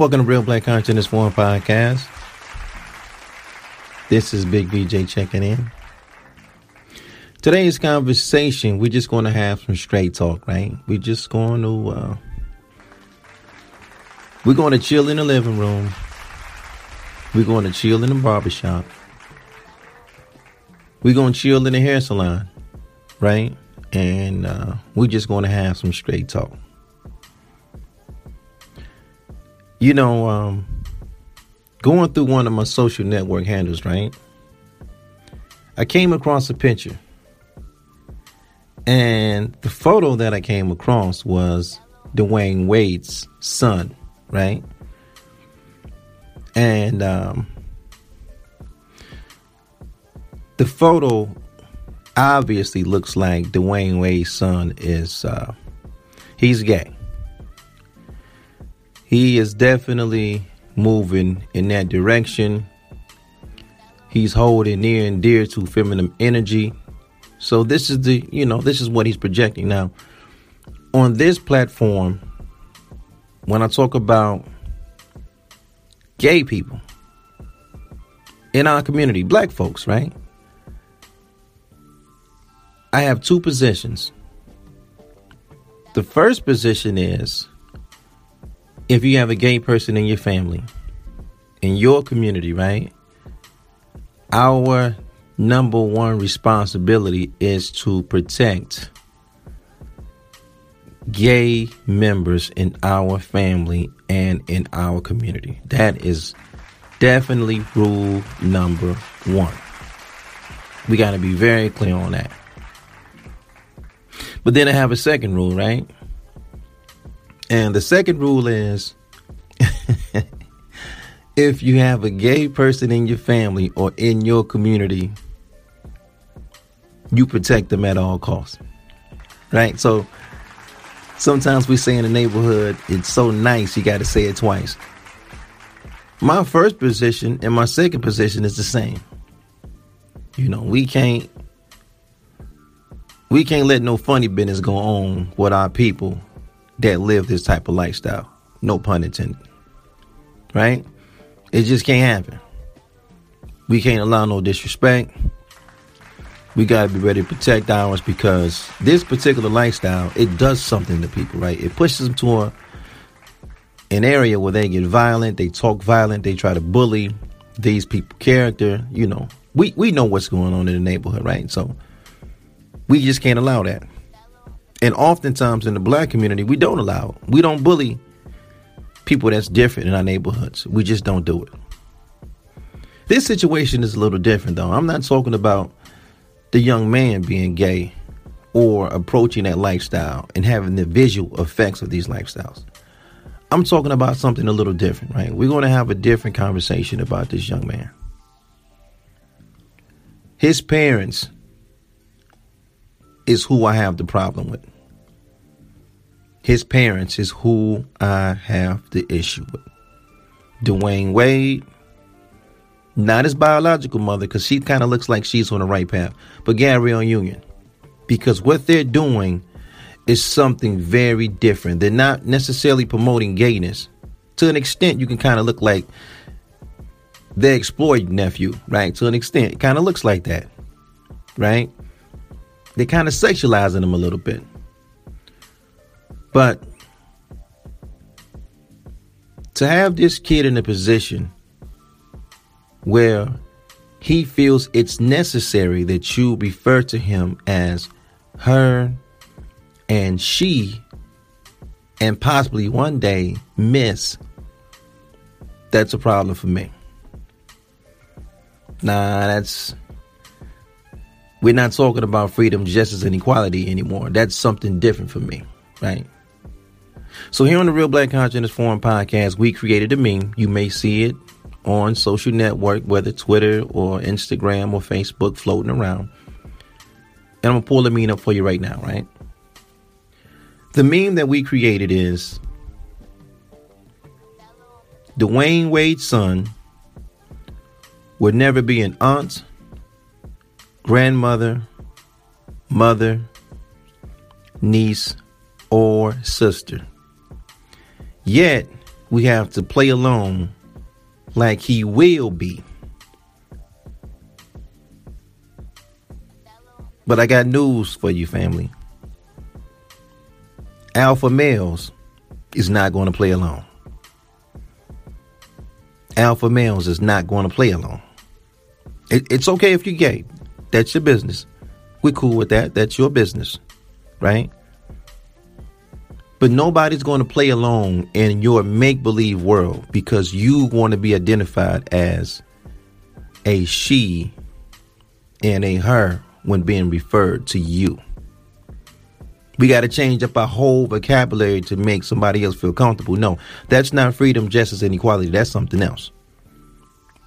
Welcome to Real Black Consciousness Forum Podcast. This is Big BJ checking in. Today's conversation, we're just going to have some straight talk, right? We're just going to, uh, we're going to chill in the living room. We're going to chill in the barbershop. We're going to chill in the hair salon, right? And uh, we're just going to have some straight talk. You know, um, going through one of my social network handles, right? I came across a picture. And the photo that I came across was Dwyane Wade's son, right? And um, the photo obviously looks like Dwyane Wade's son is uh, he's gay he is definitely moving in that direction. He's holding near and dear to feminine energy. So this is the, you know, this is what he's projecting now. On this platform, when I talk about gay people in our community, black folks, right? I have two positions. The first position is if you have a gay person in your family, in your community, right? Our number one responsibility is to protect gay members in our family and in our community. That is definitely rule number one. We got to be very clear on that. But then I have a second rule, right? And the second rule is if you have a gay person in your family or in your community, you protect them at all costs. Right? So sometimes we say in the neighborhood, it's so nice, you got to say it twice. My first position and my second position is the same. You know, we can't we can't let no funny business go on with our people that live this type of lifestyle. No pun intended. Right? It just can't happen. We can't allow no disrespect. We got to be ready to protect ours because this particular lifestyle, it does something to people, right? It pushes them to a, an area where they get violent, they talk violent, they try to bully these people character, you know. We we know what's going on in the neighborhood, right? So we just can't allow that. And oftentimes in the black community, we don't allow. We don't bully people that's different in our neighborhoods. We just don't do it. This situation is a little different, though. I'm not talking about the young man being gay or approaching that lifestyle and having the visual effects of these lifestyles. I'm talking about something a little different, right? We're going to have a different conversation about this young man. His parents is who I have the problem with. His parents is who I have the issue with. Dwyane Wade, not his biological mother, because she kind of looks like she's on the right path, but Gabrielle Union. Because what they're doing is something very different. They're not necessarily promoting gayness. To an extent, you can kind of look like they exploit nephew, right? To an extent, it kind of looks like that, right? They're kind of sexualizing him a little bit. But to have this kid in a position where he feels it's necessary that you refer to him as her and she and possibly one day miss that's a problem for me nah that's we're not talking about freedom justice and equality anymore that's something different for me right so here on the Real Black Consciousness Forum podcast, we created a meme. You may see it on social network, whether Twitter or Instagram or Facebook, floating around. And I'm gonna pull the meme up for you right now, right? The meme that we created is Dwyane Wade's son would never be an aunt, grandmother, mother, niece, or sister. Yet, we have to play along like he will be. But I got news for you, family. Alpha males is not going to play alone. Alpha males is not going to play alone. It, it's okay if you're gay. That's your business. We're cool with that. That's your business, right? But nobody's going to play along in your make believe world because you want to be identified as a she and a her when being referred to you. We got to change up our whole vocabulary to make somebody else feel comfortable. No, that's not freedom, justice, and equality. That's something else.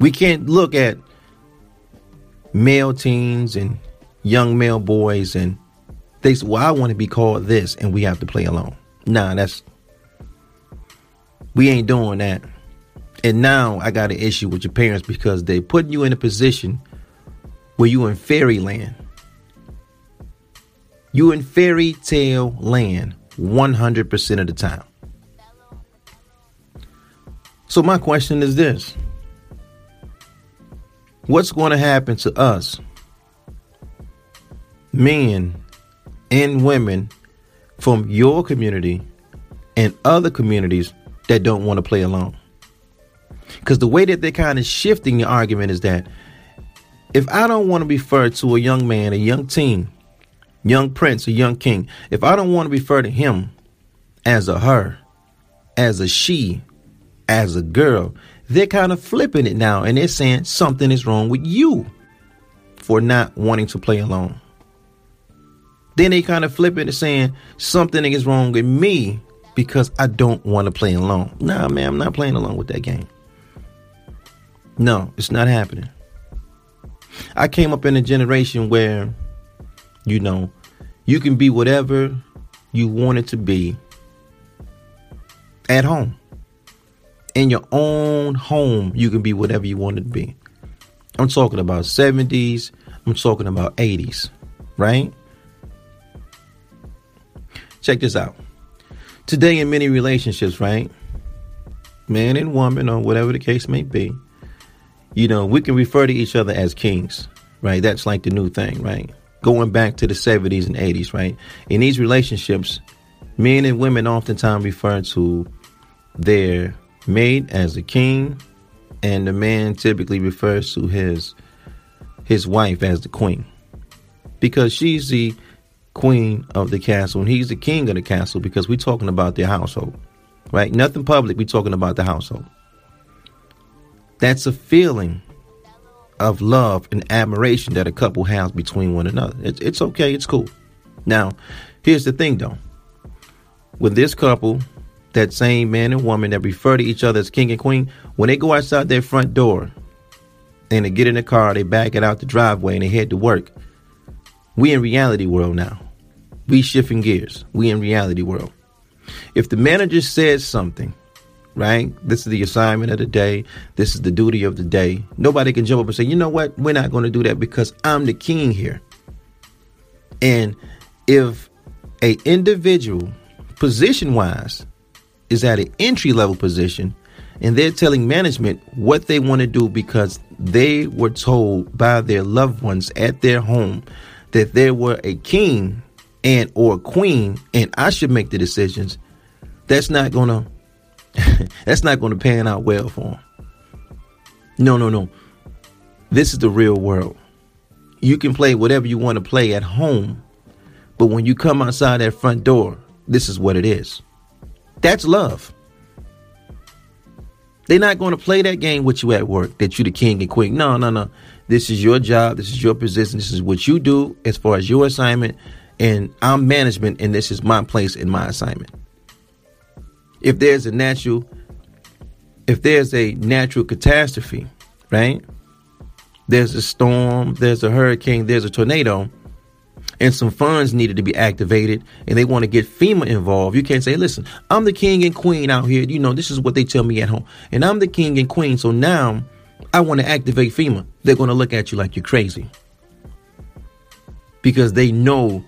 We can't look at male teens and young male boys and they say, well, I want to be called this and we have to play along. Nah, that's, we ain't doing that. And now I got an issue with your parents because they putting you in a position where you in fairyland. You in fairy tale land 100% of the time. So my question is this. What's going to happen to us, men and women from your community and other communities that don't want to play along? Because the way that they're kind of shifting the argument is that if I don't want to refer to a young man, a young teen, young prince, a young king, if I don't want to refer to him as a her, as a she, as a girl, they're kind of flipping it now and they're saying something is wrong with you for not wanting to play alone. Then they kind of flip it and saying something is wrong with me because I don't want to play alone. Nah, man, I'm not playing along with that game. No, it's not happening. I came up in a generation where you know, you can be whatever you want it to be at home. In your own home, you can be whatever you want to be. I'm talking about 70s, I'm talking about 80s, right? Check this out. Today, in many relationships, right? Man and woman, or whatever the case may be, you know, we can refer to each other as kings, right? That's like the new thing, right? going back to the 70s and 80s, right? In these relationships, men and women oftentimes refer to their mate as a king, and the man typically refers to his his wife as the queen. Because she's the queen of the castle and he's the king of the castle because we're talking about their household. Right? Nothing public, we're talking about the household. That's a feeling of love and admiration that a couple has between one another. It's, it's okay, it's cool. Now, here's the thing though. With this couple, that same man and woman that refer to each other as king and queen, when they go outside their front door and they get in the car, they back it out the driveway and they head to work. We in reality world now. We shifting gears. We in reality world. If the manager says something right? This is the assignment of the day. This is the duty of the day. Nobody can jump up and say, you know what? We're not going to do that because I'm the king here. And if a individual, position wise, is at an entry level position and they're telling management what they want to do because they were told by their loved ones at their home that they were a king and or queen and I should make the decisions, that's not going to That's not going to pan out well for them No, no, no. This is the real world. You can play whatever you want to play at home, but when you come outside that front door, this is what it is. That's love. They're not going to play that game with you at work that you the king and queen. No, no, no. This is your job. This is your position. This is what you do as far as your assignment. And I'm management, and this is my place in my assignment if there's a natural if there's a natural catastrophe, right? There's a storm, there's a hurricane, there's a tornado, and some funds needed to be activated, and they want to get FEMA involved. You can't say, listen, I'm the king and queen out here. You know, this is what they tell me at home. And I'm the king and queen. So now I want to activate FEMA. They're going to look at you like you're crazy. Because they know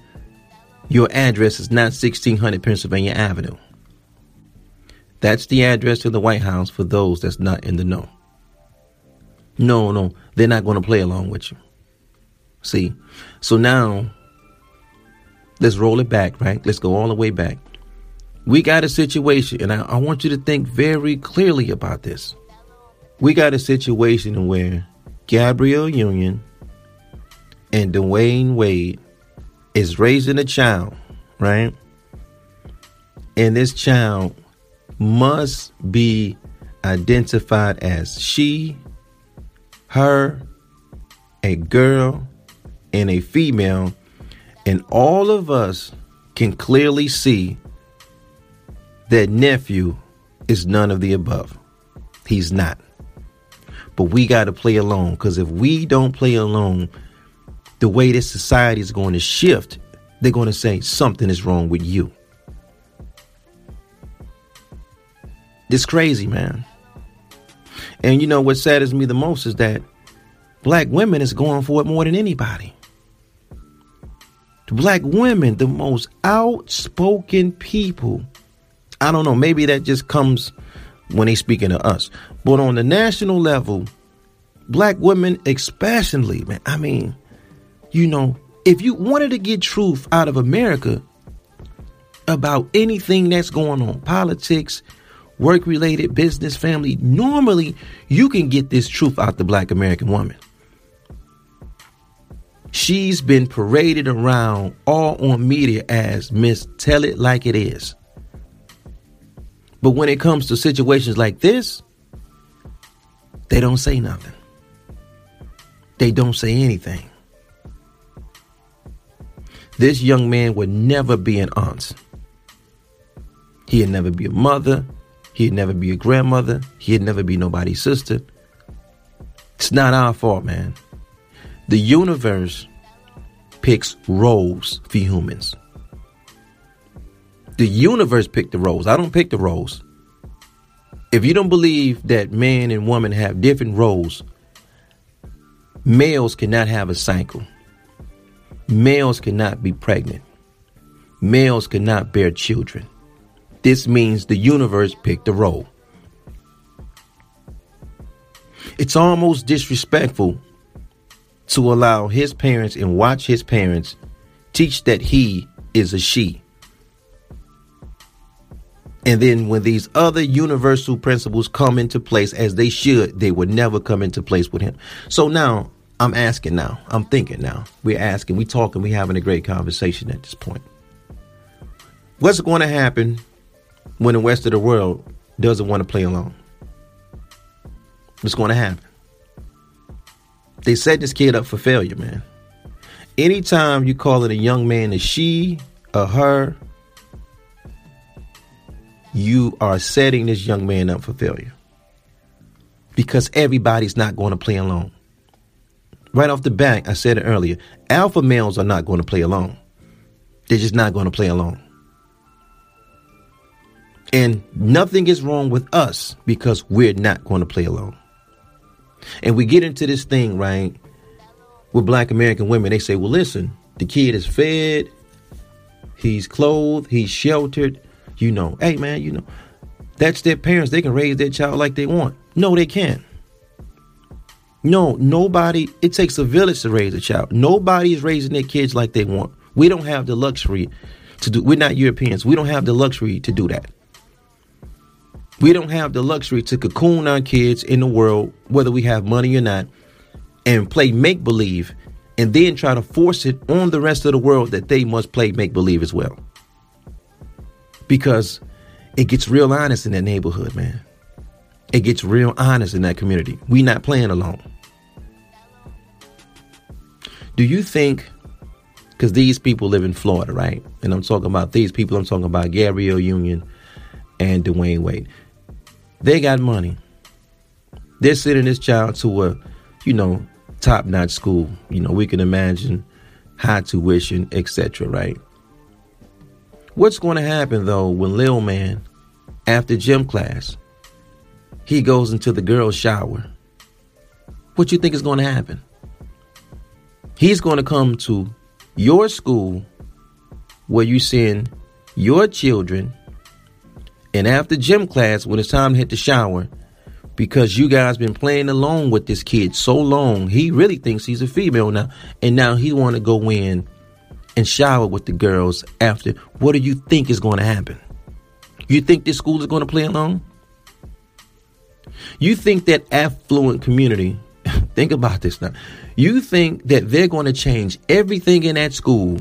your address is not 1600 Pennsylvania Avenue. That's the address to the White House for those that's not in the know. No, no, they're not going to play along with you. See? So now, let's roll it back, right? Let's go all the way back. We got a situation, and I, I want you to think very clearly about this. We got a situation where Gabrielle Union and Dwyane Wade is raising a child, right? And this child must be identified as she, her, a girl, and a female. And all of us can clearly see that nephew is none of the above. He's not. But we got to play along because if we don't play along, the way this society is going to shift, they're going to say something is wrong with you. It's crazy, man. And you know what saddens me the most is that black women is going for it more than anybody. Black women, the most outspoken people. I don't know, maybe that just comes when they speaking to us. But on the national level, black women especially, man, I mean, you know, if you wanted to get truth out of America about anything that's going on, politics, work related, business, family, normally you can get this truth out the black American woman. She's been paraded around all on media as Miss Tell It Like It Is. But when it comes to situations like this, they don't say nothing. They don't say anything. This young man would never be an aunt. He'd never be a mother. He'd never be a grandmother. He'd never be nobody's sister. It's not our fault, man. The universe picks roles for humans. The universe picked the roles. I don't pick the roles. If you don't believe that man and woman have different roles, males cannot have a cycle. Males cannot be pregnant. Males cannot bear children. This means the universe picked a role. It's almost disrespectful to allow his parents and watch his parents teach that he is a she. And then when these other universal principles come into place as they should, they would never come into place with him. So now I'm asking now, I'm thinking now. We're asking, we talking, we having a great conversation at this point. What's going to happen when the rest of the world doesn't want to play along. What's going to happen? They set this kid up for failure, man. Anytime you call it a young man a she, a her, you are setting this young man up for failure. Because everybody's not going to play along. Right off the bat, I said it earlier alpha males are not going to play along. They're just not going to play along. And nothing is wrong with us because we're not going to play along. And we get into this thing, right, with black American women. They say, well, listen, the kid is fed, he's clothed, he's sheltered. You know, hey, man, you know, that's their parents. They can raise their child like they want. No, they can't. No, nobody, it takes a village to raise a child. Nobody is raising their kids like they want. We don't have the luxury to do, we're not Europeans. We don't have the luxury to do that. We don't have the luxury to cocoon our kids in the world, whether we have money or not, and play make believe, and then try to force it on the rest of the world that they must play make believe as well. Because it gets real honest in that neighborhood, man. It gets real honest in that community. We not playing alone. Do you think because these people live in Florida, right? And I'm talking about these people, I'm talking about Gabrielle Union and Dwyane Wade. They got money. They're sending this child to a, you know, top notch school. You know, we can imagine high tuition, etc. Right? What's going to happen though when Lil Man, after gym class, he goes into the girls' shower? What you think is going to happen? He's going to come to your school where you send your children And after gym class, when it's time to hit the shower, because you guys been playing along with this kid so long, he really thinks he's a female now, and now he want to go in and shower with the girls after. What do you think is going to happen? You think this school is going to play along? You think that affluent community, think about this now. You think that they're going to change everything in that school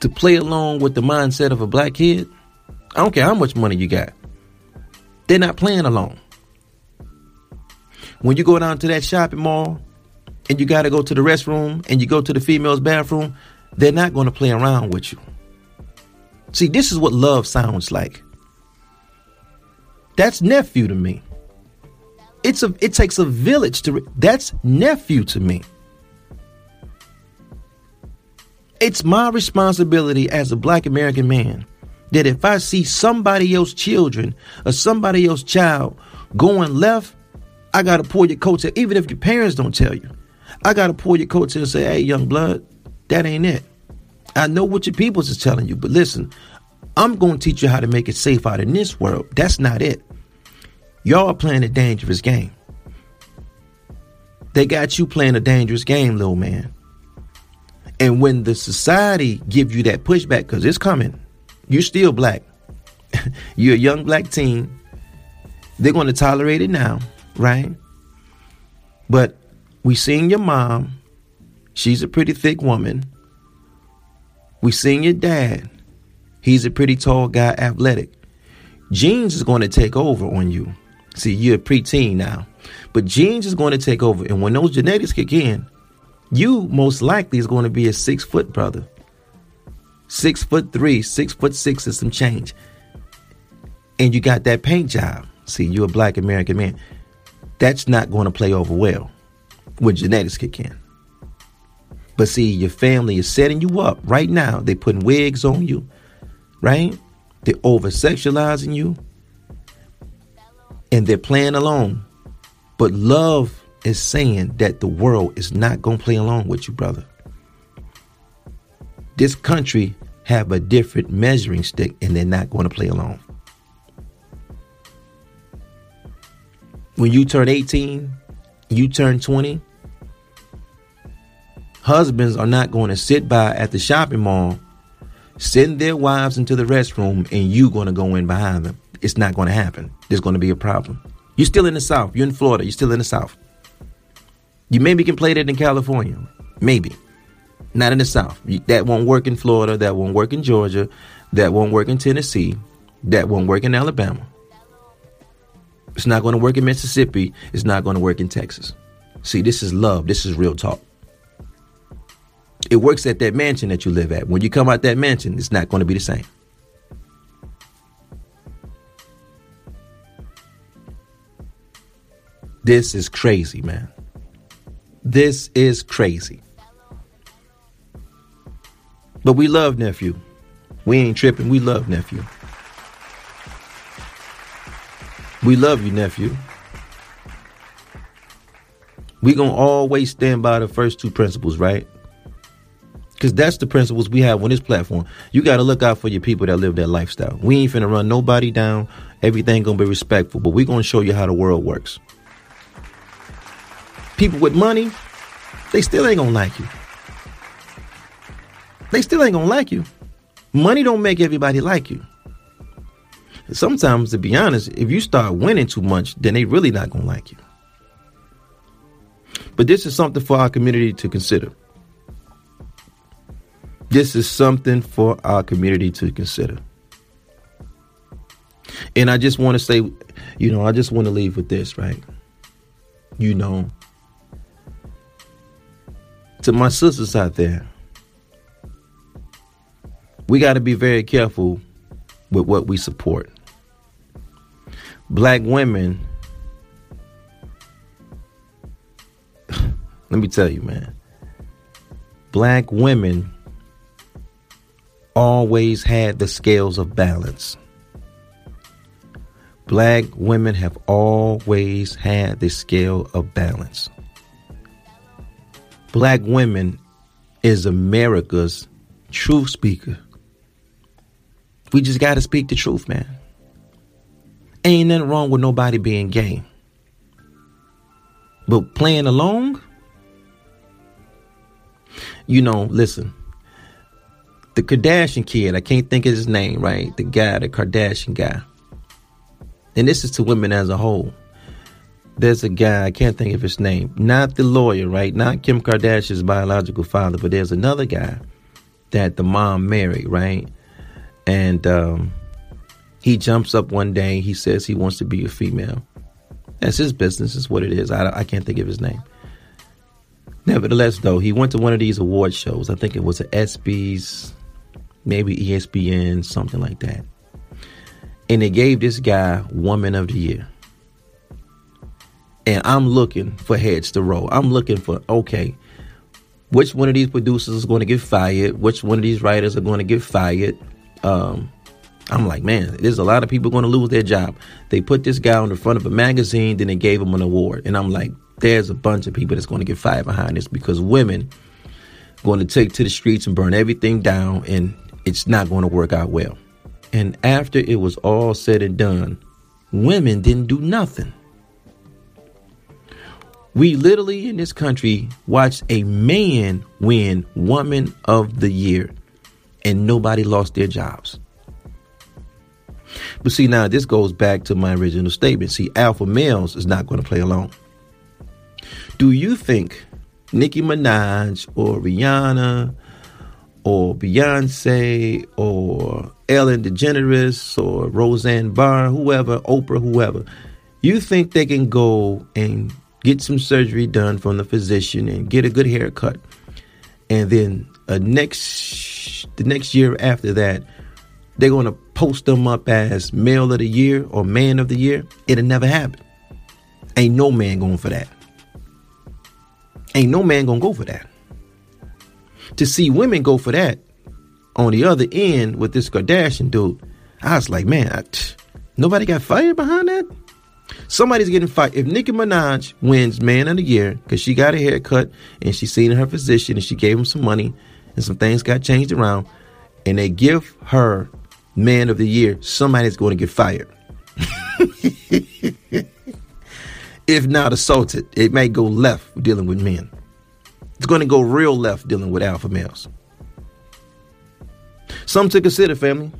to play along with the mindset of a black kid? I don't care how much money you got. They're not playing along. When you go down to that shopping mall and you got to go to the restroom and you go to the female's bathroom, they're not going to play around with you. See, this is what love sounds like. That's nephew to me. It's a it takes a village to that's nephew to me. It's my responsibility as a black American man that if I see somebody else's children or somebody else's child going left, I gotta pull your coat tail, even if your parents don't tell you. I gotta pull your coat tail and say, hey, young blood, that ain't it. I know what your peoples is telling you, but listen, I'm gonna teach you how to make it safe out in this world. That's not it. Y'all are playing a dangerous game. They got you playing a dangerous game, little man. And when the society give you that pushback, because it's coming, you're still black. You're a young black teen. They're going to tolerate it now, right? But we seen your mom. She's a pretty thick woman. We seen your dad. He's a pretty tall guy, athletic. Genes is going to take over on you. See, you're a preteen now. But genes is going to take over. And when those genetics kick in, you most likely is going to be a six foot brother six foot three, six foot six is some change. And you got that paint job. See, you're a black American man. That's not going to play over well when genetics kick in. But see, your family is setting you up right now. They're putting wigs on you, right? They're over sexualizing you. And they're playing along. But love is saying that the world is not going to play along with you, brother. This country have a different measuring stick and they're not going to play along. When you turn 18, you turn 20, husbands are not going to sit by at the shopping mall, send their wives into the restroom, and you going to go in behind them. It's not going to happen. There's going to be a problem. You're still in the South. You're in Florida. You're still in the South. You maybe can play that in California. Maybe. Not in the South. That won't work in Florida. That won't work in Georgia. That won't work in Tennessee. That won't work in Alabama. It's not going to work in Mississippi. It's not going to work in Texas. See, this is love. This is real talk. It works at that mansion that you live at. When you come out that mansion, it's not going to be the same. This is crazy, man. This is crazy. But we love nephew. We ain't tripping. We love nephew. We love you, nephew. We gonna always stand by the first two principles, right? Because that's the principles we have on this platform. You got to look out for your people that live that lifestyle. We ain't finna run nobody down. Everything gonna be respectful, but we gonna show you how the world works. People with money, they still ain't gonna like you they still ain't gonna like you. Money don't make everybody like you. Sometimes, to be honest, if you start winning too much, then they really not gonna like you. But this is something for our community to consider. This is something for our community to consider. And I just want to say, you know, I just want to leave with this, right? You know, to my sisters out there, we got to be very careful with what we support. Black women, let me tell you, man, black women always had the scales of balance. Black women have always had the scale of balance. Black women is America's truth speaker We just got to speak the truth, man. Ain't nothing wrong with nobody being gay. But playing along, you know, listen, the Kardashian kid, I can't think of his name, right? The guy, the Kardashian guy. And this is to women as a whole. There's a guy, I can't think of his name, not the lawyer, right? Not Kim Kardashian's biological father, but there's another guy that the mom married, right? And um, he jumps up one day, he says he wants to be a female. That's his business, is what it is. I, I can't think of his name. Nevertheless, though, he went to one of these award shows. I think it was the ESPYS, maybe ESPN, something like that. And they gave this guy Woman of the Year. And I'm looking for heads to roll. I'm looking for, okay, which one of these producers is going to get fired? Which one of these writers are going to get fired? Um, I'm like, man, there's a lot of people going to lose their job. They put this guy on the front of a magazine, then they gave him an award. And I'm like, there's a bunch of people that's going to get fired behind this because women going to take to the streets and burn everything down and it's not going to work out well. And after it was all said and done, women didn't do nothing. We literally in this country watched a man win Woman of the Year and nobody lost their jobs. But see, now this goes back to my original statement. See, alpha males is not going to play along. Do you think Nicki Minaj or Rihanna or Beyonce or Ellen DeGeneres or Roseanne Barr, whoever, Oprah, whoever, you think they can go and get some surgery done from the physician and get a good haircut, and then a next the next year after that, they're going to post them up as male of the year or man of the year? It'll never happen. Ain't no man going for that. Ain't no man gonna go for that. To see women go for that on the other end with this Kardashian dude, I was like, man, nobody got fired behind that. Somebody's getting fired. If Nicki Minaj wins Man of the Year because she got a haircut and she seen her physician and she gave him some money and some things got changed around, and they give her Man of the Year, somebody's going to get fired. if not assaulted, it may go left dealing with men. It's going to go real left dealing with alpha males. Something to consider, family.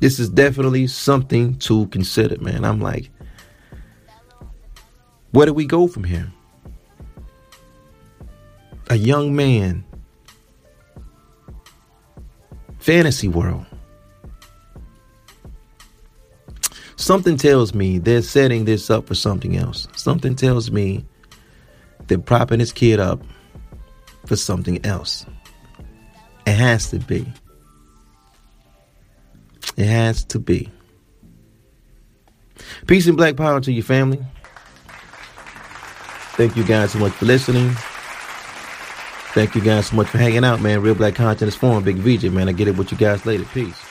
This is definitely something to consider, man. I'm like, where do we go from here? A young man, fantasy world. Something tells me they're setting this up for something else. Something tells me they're propping this kid up for something else. It has to be. It has to be. Peace and black power to your family. Thank you guys so much for listening. Thank you guys so much for hanging out, man. Real Black Content Consciousness Forum, Big VJ, man. I get it with you guys later. Peace.